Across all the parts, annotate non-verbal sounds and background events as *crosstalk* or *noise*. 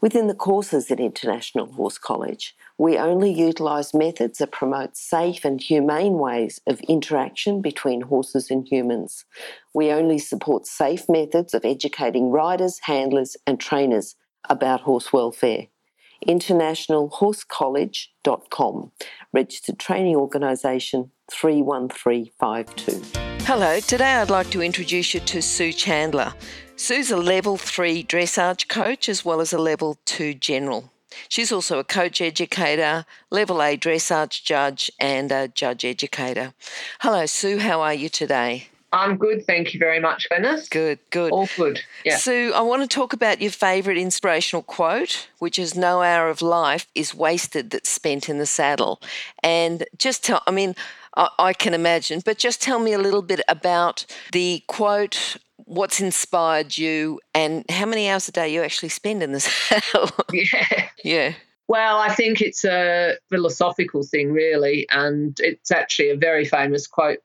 Within the courses at International Horse College, we only utilise methods that promote safe and humane ways of interaction between horses and humans. We only support safe methods of educating riders, handlers, and trainers about horse welfare. InternationalHorseCollege.com, registered training organisation 31352. Hello, today I'd like to introduce you to Sue Chandler. Sue's a level 3 dressage coach as well as a level 2 general. She's also a coach educator, level A dressage judge, and a judge educator. Hello, Sue, how are you today? I'm good, thank you very much, Glennis. Good, good. All good. Yeah. Sue, I want to talk about your favourite inspirational quote, which is No hour of life is wasted that's spent in the saddle. And just tell, I mean, I, I can imagine, but just tell me a little bit about the quote, what's inspired you, and how many hours a day you actually spend in the *laughs* saddle. Yeah. yeah. Well, I think it's a philosophical thing, really, and it's actually a very famous quote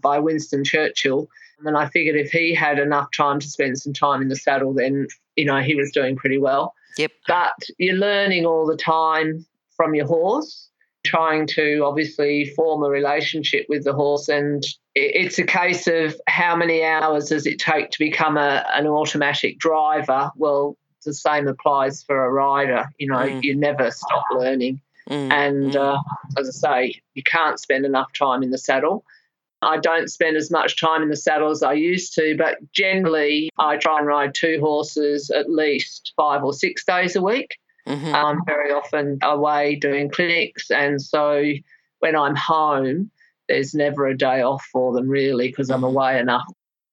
by Winston Churchill. And I figured if he had enough time to spend some time in the saddle, then, you know, he was doing pretty well. Yep. But you're learning all the time from your horse, trying to obviously form a relationship with the horse. And it's a case of how many hours does it take to become a, an automatic driver? Well, the same applies for a rider. You know, mm. you never stop learning. Mm. And mm. uh, as I say, you can't spend enough time in the saddle. I don't spend as much time in the saddle as I used to, but generally I try and ride two horses at least five or six days a week. Mm-hmm. I'm very often away doing clinics, and so when I'm home, there's never a day off for them really because I'm mm-hmm. away enough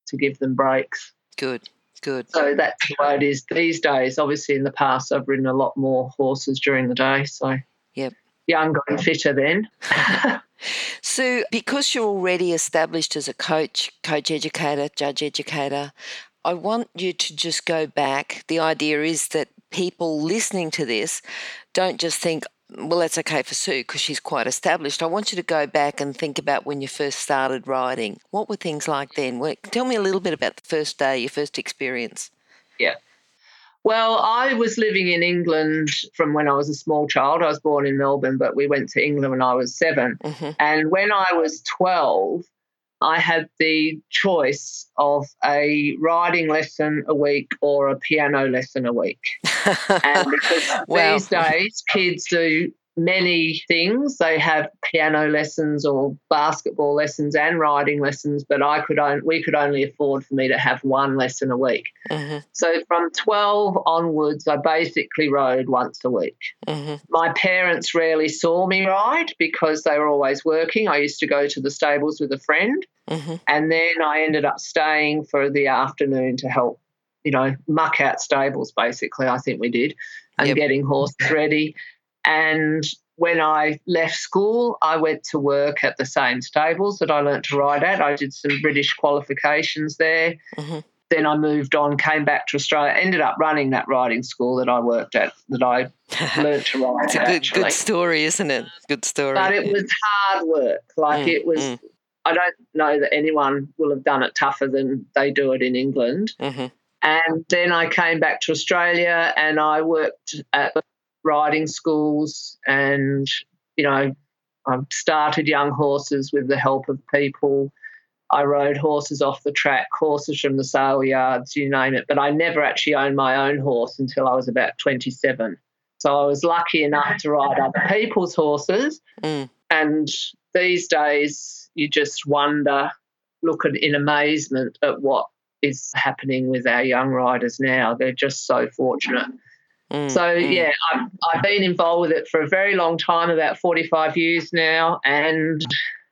to give them breaks. Good, good. So that's the way it is these days. Obviously, in the past, I've ridden a lot more horses during the day. So, yep. Younger and fitter then. *laughs* So, because you're already established as a coach, coach educator, judge educator, I want you to just go back. The idea is that people listening to this don't just think, well, that's okay for Sue because she's quite established. I want you to go back and think about when you first started riding. What were things like then? Tell me a little bit about the first day, your first experience. Yeah. Well, I was living in England from when I was a small child. I was born in Melbourne, but we went to England when I was 7 mm-hmm. And when I was 12, I had the choice of a riding lesson a week or a piano lesson a week. *laughs* and because wow. these days kids do many things. They have piano lessons or basketball lessons and riding lessons, but I could only, we could only afford for me to have one lesson a week. Mm-hmm. So from 12 onwards, I basically rode once a week. Mm-hmm. My parents rarely saw me ride because they were always working. I used to go to the stables with a friend, mm-hmm. and then I ended up staying for the afternoon to help. You know, muck out stables, basically, I think we did, and yep. getting horses ready. And when I left school, I went to work at the same stables that I learnt to ride at. I did some British qualifications there. Mm-hmm. Then I moved on, came back to Australia, ended up running that riding school that I worked at, that I *laughs* learnt to ride. it's a good, good story, isn't it? Good story. But it was hard work. Like mm, it was, mm. I don't know that anyone will have done it tougher than they do it in England. Mm-hmm. And then I came back to Australia and I worked at riding schools and, you know, I've started young horses with the help of people. I rode horses off the track, horses from the sale yards, you name it. But I never actually owned my own horse until I was about 27. So I was lucky enough to ride other people's horses. Mm. And these days, you just wonder, look at in amazement at what is happening with our young riders now. They're just so fortunate. Mm, so mm. yeah, I've, I've been involved with it for a very long time, about 45 years now, and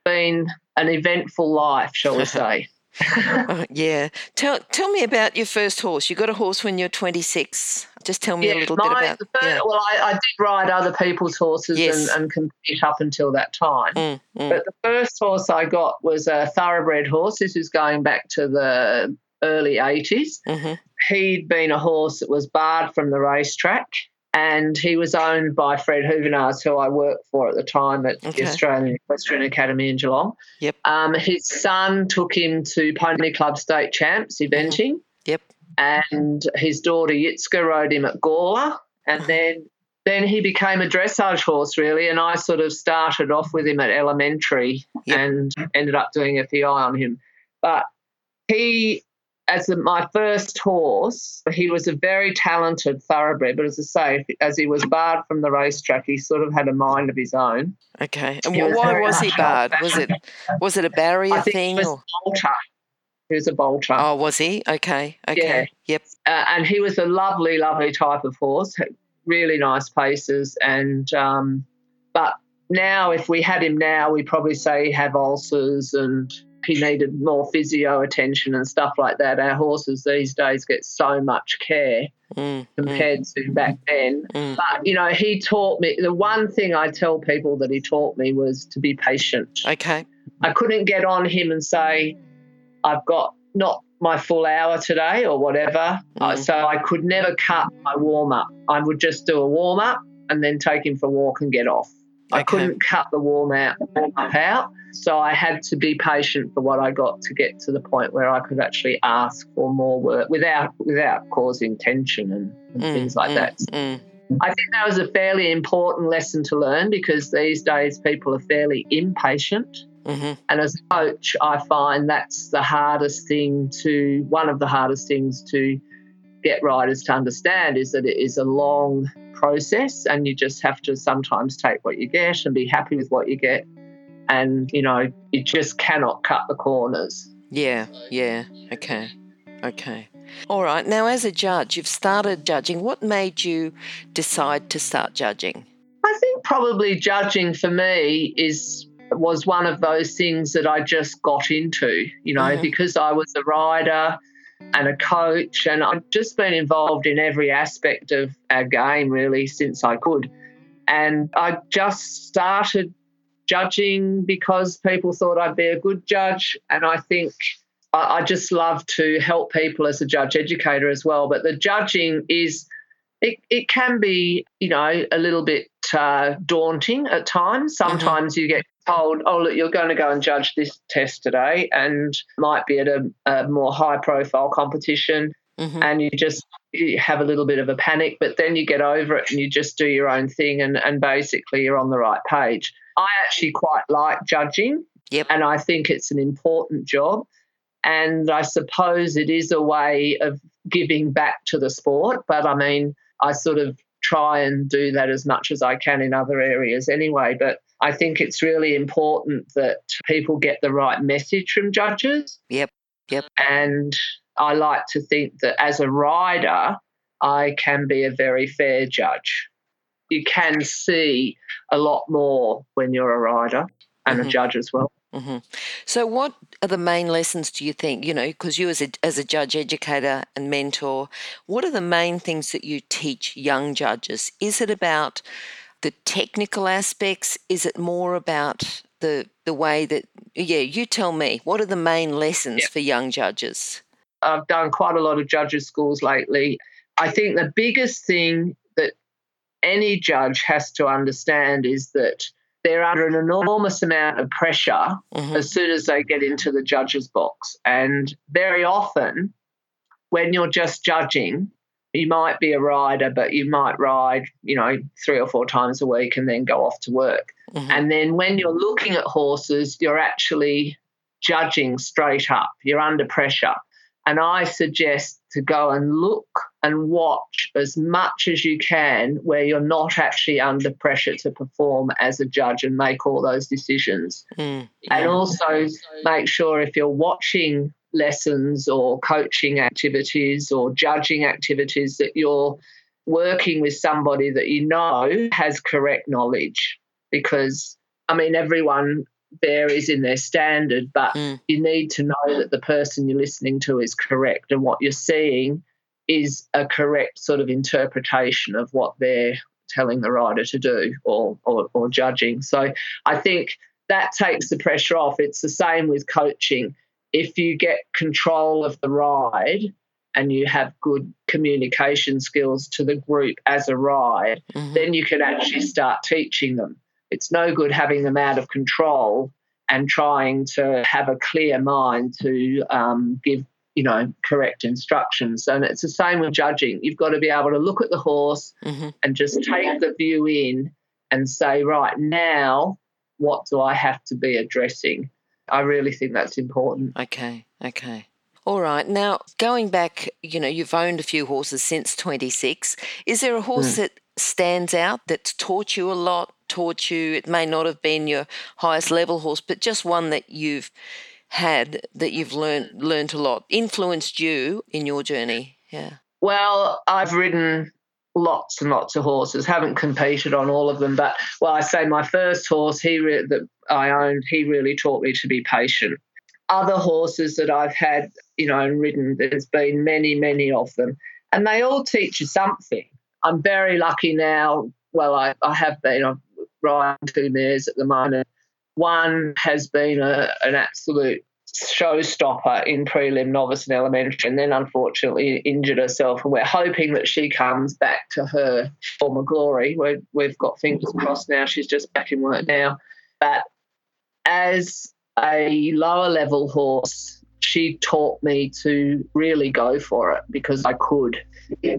been an eventful life, shall we *laughs* say. oh, *laughs* yeah. Tell tell me about your first horse. You got a horse when you're 26. Just tell me yeah, a little my, bit about. First, yeah. Well, I, I, did ride other people's horses yes. and, and, compete up until that time. Mm, mm. But the first horse I got was a thoroughbred horse. This is going back to the early 80s. Mm-hmm. He'd been a horse that was barred from the racetrack and he was owned by Fred Hoevenaars, who I worked for at the time at Okay. the Australian Equestrian Academy in Geelong. Yep. Um, his son took him to Pony Club State Champs eventing, Yep. and his daughter Yitzka rode him at Gawler, and then then he became a dressage horse really, and I sort of started off with him at elementary Yep. and ended up doing FEI on him, but he as my first horse, he was a very talented thoroughbred. But as I say, as he was barred from the racetrack, he sort of had a mind of his own. Okay. And was why was he barred? Was it *laughs* was it a barrier I think thing? he was or? a bolter. He was a bolter. Oh, was he? Okay. Okay. Yep. Uh, and he was a lovely, lovely type of horse, really nice paces. And um, but now, if we had him now, we'd probably say he have ulcers and he needed more physio attention and stuff like that. Our horses these days get so much care Mm, mm, compared to back then. mm. But you know, he taught me the one thing I tell people that he taught me was to be patient. Okay. I couldn't get on him and say, I've got not my full hour today or whatever. Uh, Mm. So I could never cut my warm up. I would just do a warm up and then take him for a walk and get off. I couldn't cut the warm out warm up out. So I had to be patient for what I got to get to the point where I could actually ask for more work without without causing tension and, and Mm, things like mm, that. mm. I think that was a fairly important lesson to learn because these days people are fairly impatient. Mhm. And as a coach, I find that's the hardest thing to, one of the hardest things to get riders to understand is that it is a long process and you just have to sometimes take what you get and be happy with what you get. And, you know, you just cannot cut the corners. Yeah. Yeah. Okay. Okay. All right. Now, as a judge, you've started judging. What made you decide to start judging? I think probably judging for me is was one of those things that I just got into, you know, Mhm. because I was a rider and a coach and I've just been involved in every aspect of our game really since I could. And I just started judging because people thought I'd be a good judge and I think I, I just love to help people as a judge educator as well. But the judging is it, it can be, you know, a little bit uh, daunting at times. Sometimes you get told, oh, look, you're going to go and judge this test today and might be at a, a more high profile competition Mhm. and you just you have a little bit of a panic, but then you get over it and you just do your own thing and, and basically you're on the right page. I actually quite like judging Yep. and I think it's an important job. And I suppose it is a way of giving back to the sport. But I mean, I sort of try and do that as much as I can in other areas anyway. But I think it's really important that people get the right message from judges. Yep. Yep. And I like to think that as a rider, I can be a very fair judge. You can see a lot more when you're a rider and Mhm. a judge as well. hmm So, what are the main lessons do you think? You know, because you as a as a judge educator and mentor, what are the main things that you teach young judges? Is it about the technical aspects? Is it more about the the way that? Yeah, you tell me. What are the main lessons for young judges? I've done quite a lot of judges' schools lately. I think the biggest thing that any judge has to understand is that they're under an enormous amount of pressure Mhm. as soon as they get into the judge's box. And very often, when you're just judging, you might be a rider, but you might ride, you know, three or four times a week and then go off to work. Mhm. And then when you're looking at horses, you're actually judging straight up. You're under pressure. And I suggest to go and look and watch as much as you can where you're not actually under pressure to perform as a judge and make all those decisions. Mm, And yeah. also make sure if you're watching lessons or coaching activities or judging activities that you're working with somebody that you know has correct knowledge because I mean everyone varies in their standard, but mm. you need to know that the person you're listening to is correct and what you're seeing is a correct sort of interpretation of what they're telling the rider to do or, or, or judging. So I think that takes the pressure off. It's the same with coaching. If you get control of the ride and you have good communication skills to the group as a ride, mm-hmm. then you can actually start teaching them. It's no good having them out of control and trying to have a clear mind to um, give you know correct instructions and it's the same with judging you've got to be able to look at the horse mm-hmm. and just take the view in and say right now what do i have to be addressing i really think that's important okay okay all right. Now, going back, you know, you've owned a few horses since 26. Is there a horse mm. that stands out that's taught you a lot, taught you, it may not have been your highest level horse, but just one that you've had that you've learned learned a lot, influenced you in your journey? Yeah. Well, I've ridden lots and lots of horses. Haven't competed on all of them, but well, I say my first horse he re- that I owned, he really taught me to be patient other horses that I've had, you know, and ridden, there's been many, many of them, and they all teach you something. I'm very lucky now. Well, I, I have been. I'm riding two mares at the moment. One has been a, an absolute showstopper in prelim, novice, and elementary, and then unfortunately injured herself. And we're hoping that she comes back to her former glory. we we've got fingers crossed now. She's just back in work now. But as a lower level horse, she taught me to really go for it because I could.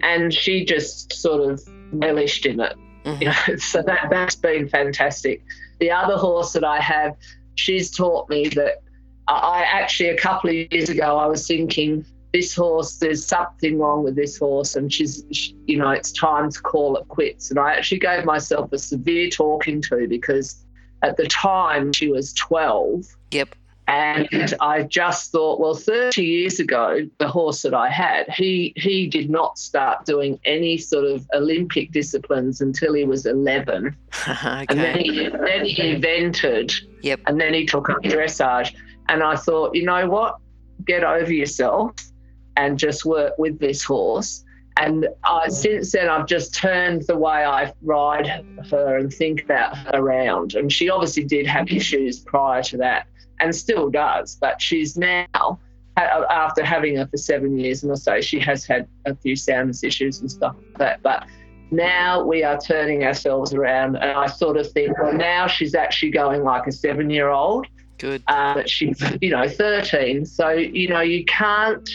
And she just sort of relished in it. Mm-hmm. You know, so that, that's been fantastic. The other horse that I have, she's taught me that I actually, a couple of years ago, I was thinking, this horse, there's something wrong with this horse, and she's, she, you know, it's time to call it quits. And I actually gave myself a severe talking to because at the time she was 12 Yep. And I just thought, well, 30 years ago, the horse that I had, he he did not start doing any sort of Olympic disciplines until he was 11. okay. *laughs* And then he, then he evented, yep. and then he took up dressage. And I thought, you know what? Get over yourself and just work with this horse. And I, since then, I've just turned the way I ride her and think about her around. And she obviously did have issues prior to that and still does. But she's now, after having her for seven years, and say she has had a few soundness issues and stuff like that. But now we are turning ourselves around, and I sort of think, well, now she's actually going like a seven year old. Good. Uh, she's, you know, 13. So, you know, you can't.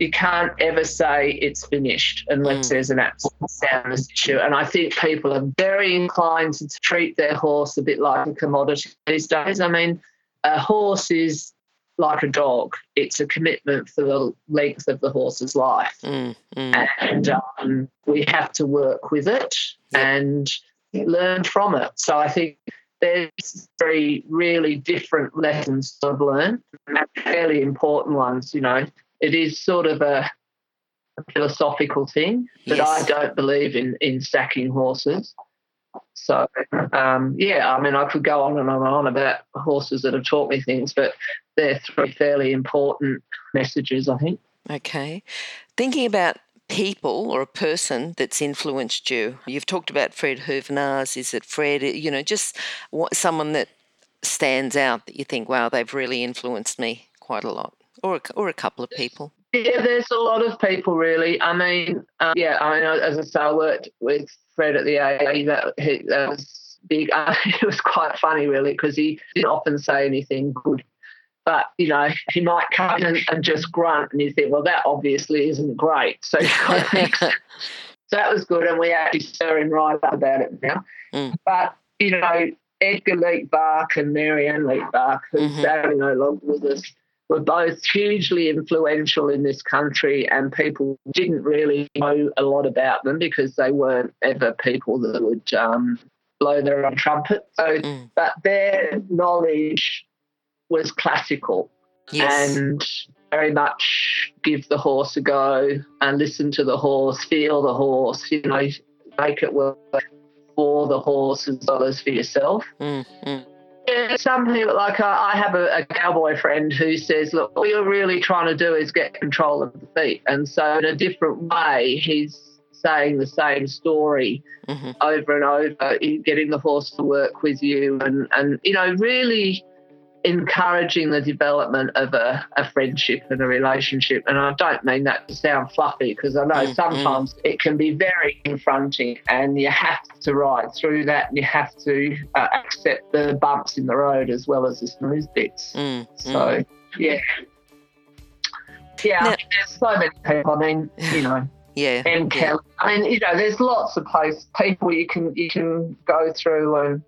You can't ever say it's finished unless mm. there's an absolute soundness issue. And I think people are very inclined to treat their horse a bit like a commodity these days. I mean, a horse is like a dog. It's a commitment for the length of the horse's life. Mm, mm. And um, we have to work with it yep. and learn from it. So I think there's three really different lessons I've learned, fairly important ones. You know, it is sort of a, a philosophical thing that yes. I don't believe in in sacking horses. So, um, yeah, I mean, I could go on and on and on about horses that have taught me things, but they're three fairly important messages, I think. Okay. Thinking about people or a person that's influenced you, you've talked about Fred Hoevenaars. Is it Fred? You know, just someone that stands out that you think, wow, they've really influenced me quite a lot, or a, or a couple of people. Yeah, there's a lot of people really. I mean, um, yeah, I mean, as I say, I worked with Fred at the AA. That, he, that was big. Uh, *laughs* it was quite funny really because he didn't often say anything good. But you know, he might come in and, and just grunt, and you think, well, that obviously isn't great. So *laughs* so that was good, and we actually stir him right up about it now. Mm. But you know, Edgar Leetbach and Marianne Leetbach, who's mm-hmm. sadly no longer with us, were both hugely influential in this country, and people didn't really know a lot about them because they weren't ever people that would um, blow their own trumpet. So, mm. but their knowledge was classical yes. and very much give the horse a go and listen to the horse, feel the horse, you know, make it work for the horse as well as for yourself. Mm, mm. Yeah, some people like uh, I have a, a cowboy friend who says, "Look, all you're really trying to do is get control of the feet," and so in a different way, he's saying the same story mm-hmm. over and over, getting the horse to work with you, and and you know really encouraging the development of a, a friendship and a relationship. And I don't mean that to sound fluffy because I know mm-hmm. sometimes it can be very confronting and you have to ride through that and you have to uh, accept the bumps in the road as well as the smooth bits. Mm-hmm. So, yeah. Yeah, now, there's so many people. I mean, you know, *laughs* yeah, and yeah. I mean, you know, there's lots of places people you can you can go through and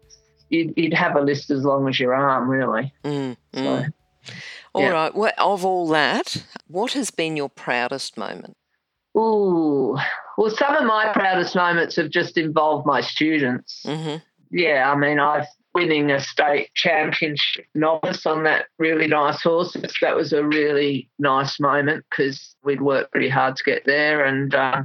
you'd, you'd have a list as long as your arm, really. Mm, so, mm. All yeah. right. Well, of all that, what has been your proudest moment? Ooh, well, some of my proudest moments have just involved my students. Mm-hmm. Yeah, I mean, I've winning a state championship novice on that really nice horse. That was a really nice moment because we'd worked pretty hard to get there. And uh,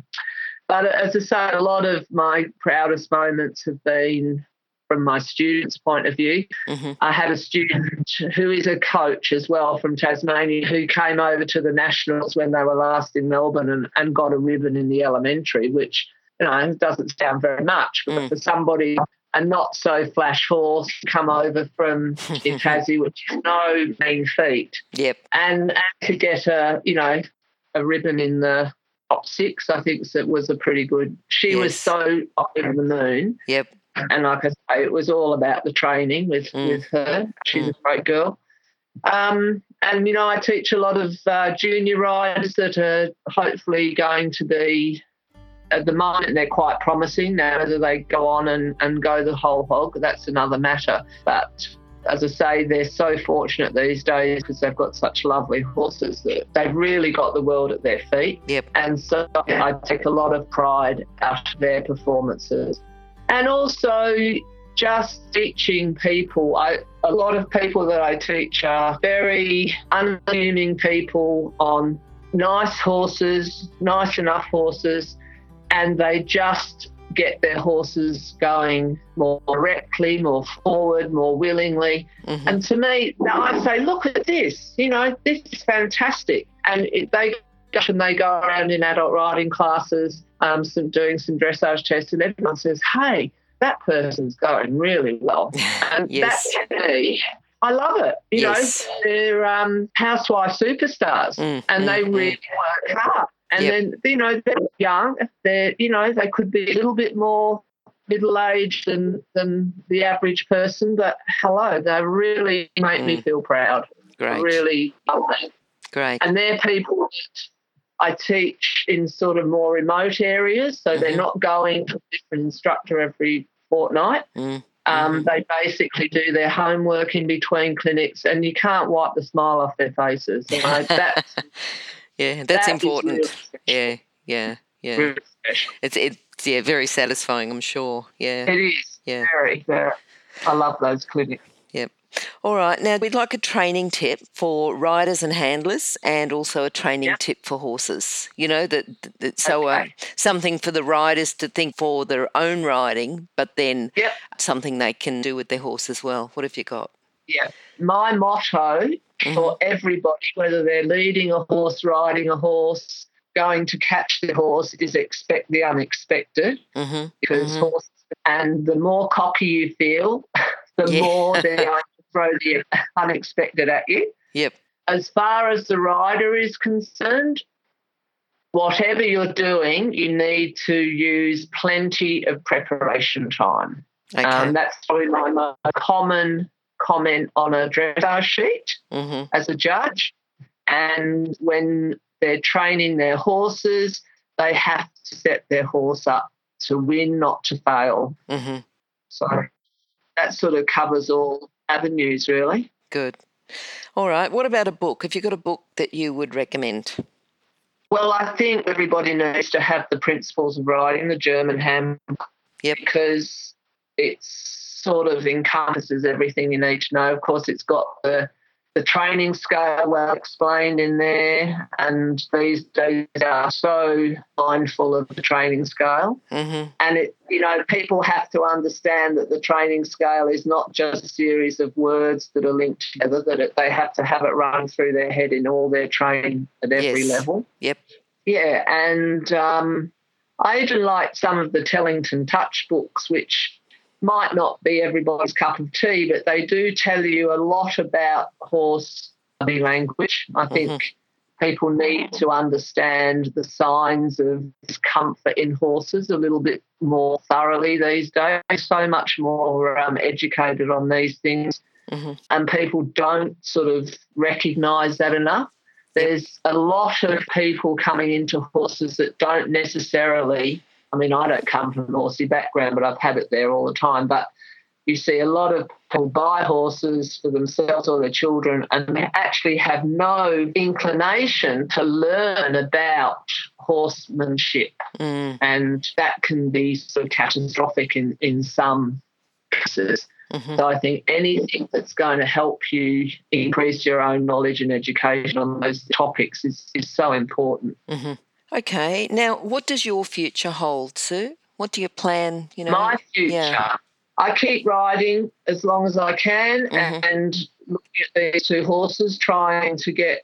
but as I say, a lot of my proudest moments have been from my students' point of view. Mm-hmm. I had a student who is a coach as well from Tasmania who came over to the Nationals when they were last in Melbourne and, and got a ribbon in the elementary, which, you know, doesn't sound very much, but mm. for somebody a not so flash horse come over from *laughs* in Tassie, which is no mean feat. Yep. And, and to get a, you know, a ribbon in the top six, I think it was a pretty good. She yes. was so over the moon. Yep. And like I say, it was all about the training with, mm. with her. She's mm. a great girl. Um, and, you know, I teach a lot of uh, junior riders that are hopefully going to be, at the moment, they're quite promising. Now, whether they go on and, and go the whole hog, that's another matter. But as I say, they're so fortunate these days because they've got such lovely horses that they've really got the world at their feet. Yep. And so I take a lot of pride out of their performances and also just teaching people. I, a lot of people that I teach are very unassuming people on nice horses, nice enough horses, and they just get their horses going more directly, more forward, more willingly. Mm-hmm. And to me, I say, look at this, you know, this is fantastic. And it, they and they go around in adult riding classes, um, some, doing some dressage tests, and everyone says, hey, that person's going really well. *laughs* And yes. that to me, I love it. You yes. know, they're um, housewife superstars mm, and mm, they mm. really mm. work hard. And yep. then, you know, they're young. They're, you know, they could be a little bit more middle aged than, than the average person, but hello, they really make mm. me feel proud. Great. I really love that. Great. And they're people that I teach in sort of more remote areas, so mm-hmm. they're not going to a different instructor every fortnight. Mm-hmm. Um, they basically do their homework in between clinics, and you can't wipe the smile off their faces. You know, that's, *laughs* yeah, that's that important. Yeah, yeah, yeah. Really it's it's yeah, very satisfying. I'm sure. Yeah, it is. Yeah, very. very. I love those clinics. All right. Now, we'd like a training tip for riders and handlers and also a training yep. tip for horses. You know, that, that so uh, okay. uh, something for the riders to think for their own riding, but then yep. something they can do with their horse as well. What have you got? Yeah. My motto mm-hmm. for everybody, whether they're leading a horse, riding a horse, going to catch the horse, is expect the unexpected mm-hmm. because mm-hmm. horses, and the more cocky you feel, *laughs* the yeah. more going throw the *laughs* unexpected at you. Yep. As far as the rider is concerned, whatever you're doing, you need to use plenty of preparation time. Okay. Um, that's probably my most common comment on a dressage sheet mm-hmm. as a judge. And when they're training their horses, they have to set their horse up to win, not to fail. Mm-hmm. So that sort of covers all avenues, really. Good. All right. What about a book? Have you got a book that you would recommend? Well, I think everybody needs to have the principles of riding, the German handbook. Yep. Because it sort of encompasses everything you need to know. Of course, it's got the the training scale well explained in there, and these days are so mindful of the training scale. Mm-hmm. And it, you know, people have to understand that the training scale is not just a series of words that are linked together; that it, they have to have it run through their head in all their training at every Yes. level. Yep. Yeah, and um, I even like some of the Tellington Touch books, which might not be everybody's cup of tea, but they do tell you a lot about horse body language. I think people need to understand the signs of discomfort in horses a little bit more thoroughly these days. So much more um, educated on these things, Mhm. and people don't sort of recognise that enough. There's a lot of people coming into horses that don't necessarily. I mean, I don't come from an horsey background, but I've had it there all the time. But you see a lot of people buy horses for themselves or their children and they actually have no inclination to learn about horsemanship. Mm. And that can be sort of catastrophic in, in some cases. Mhm. So I think anything that's going to help you increase your own knowledge and education on those topics is, is so important. hmm Okay. Now, what does your future hold, Sue? What do you plan? You know, My future. yeah. I keep riding as long as I can Mhm. and looking at these two horses, trying to get,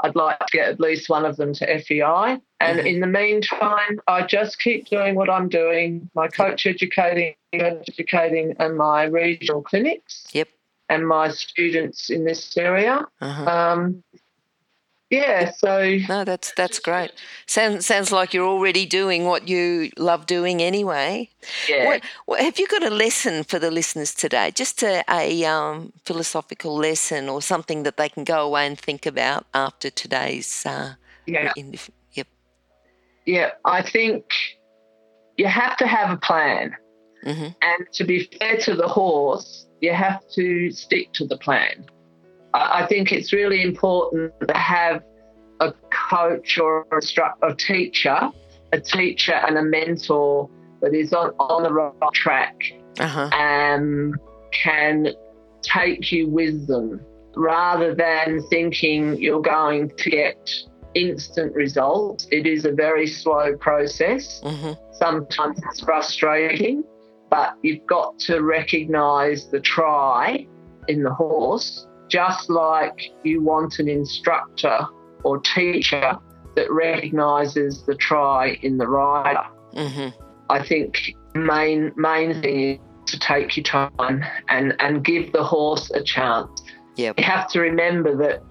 I'd like to get at least one of them to FEI. And Mhm. in the meantime, I just keep doing what I'm doing my coach educating, educating, and my regional clinics Yep. and my students in this area. Uh-huh. Um, yeah, so No, that's that's great. Sounds sounds like you're already doing what you love doing anyway. yeah. What, what, have you got a lesson for the listeners today? Just a, a um, philosophical lesson or something that they can go away and think about after today's. Uh, yeah. interview? Yep. Yeah, I think you have to have a plan. hmm And to be fair to the horse, you have to stick to the plan. I think it's really important to have a coach or a, a teacher, a teacher and a mentor that is on, on the right track Uh huh. um, can take you with them rather than thinking you're going to get instant results. It is a very slow process. hmm Sometimes it's frustrating, but you've got to recognize the try in the horse, just like you want an instructor or teacher that recognizes the try in the rider. hmm I think main main thing is to take your time and, and give the horse a chance. Yep. You have to remember that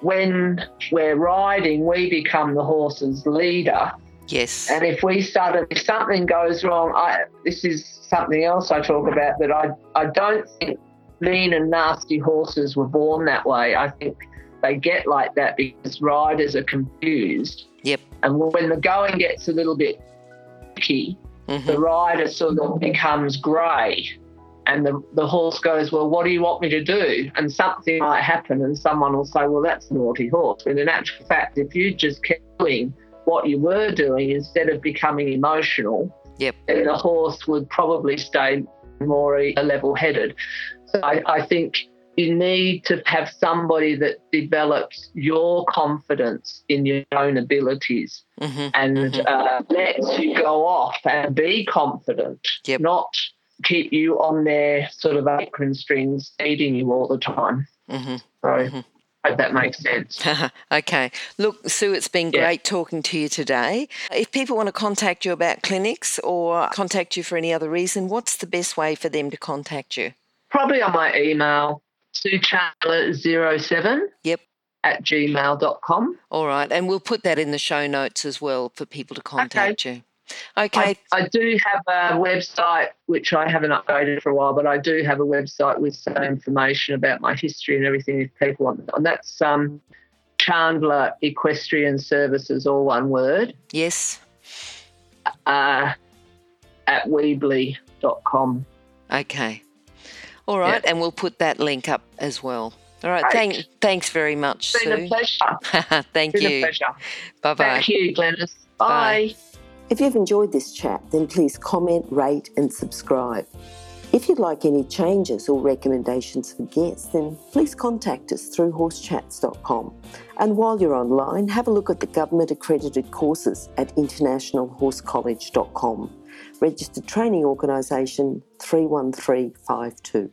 when we're riding, we become the horse's leader. Yes. And if we start, if something goes wrong, I, this is something else I talk about that I, I don't think mean and nasty horses were born that way. I think they get like that because riders are confused. Yep. And when the going gets a little bit tricky, hmm the rider sort of becomes grey. And the, the horse goes, Well, what do you want me to do? And something might happen, and someone will say, Well, that's a naughty horse. But in actual fact, if you just kept doing what you were doing instead of becoming emotional, Yep. then the horse would probably stay more level headed. So I, I think you need to have somebody that develops your confidence in your own abilities hmm and Mhm. uh, lets you go off and be confident, Yep. not keep you on their sort of apron strings feeding you all the time. hmm So Mhm. I hope that makes sense. *laughs* okay. Look, Sue, it's been Yeah. great talking to you today. If people want to contact you about clinics or contact you for any other reason, what's the best way for them to contact you? Probably on my email, suechandler07 Yep. at gmail.com. All right. And we'll put that in the show notes as well for people to contact you. Okay. I, I do have a website which I haven't updated for a while, but I do have a website with some information about my history and everything if people want. And that's um, Chandler Equestrian Services, all one word, yes. uh, at weebly.com. Okay. All right. And we'll put that link up as well. All right. Great. Thank, thanks very much, It's been a pleasure. *laughs* Thank It's been a you. pleasure. Bye bye. Thank you, Glennis. Bye. Bye. If you've enjoyed this chat, then please comment, rate, and subscribe. If you'd like any changes or recommendations for guests, then please contact us through horsechats.com. And while you're online, have a look at the government accredited courses at internationalhorsecollege.com. Registered Training Organisation 31352.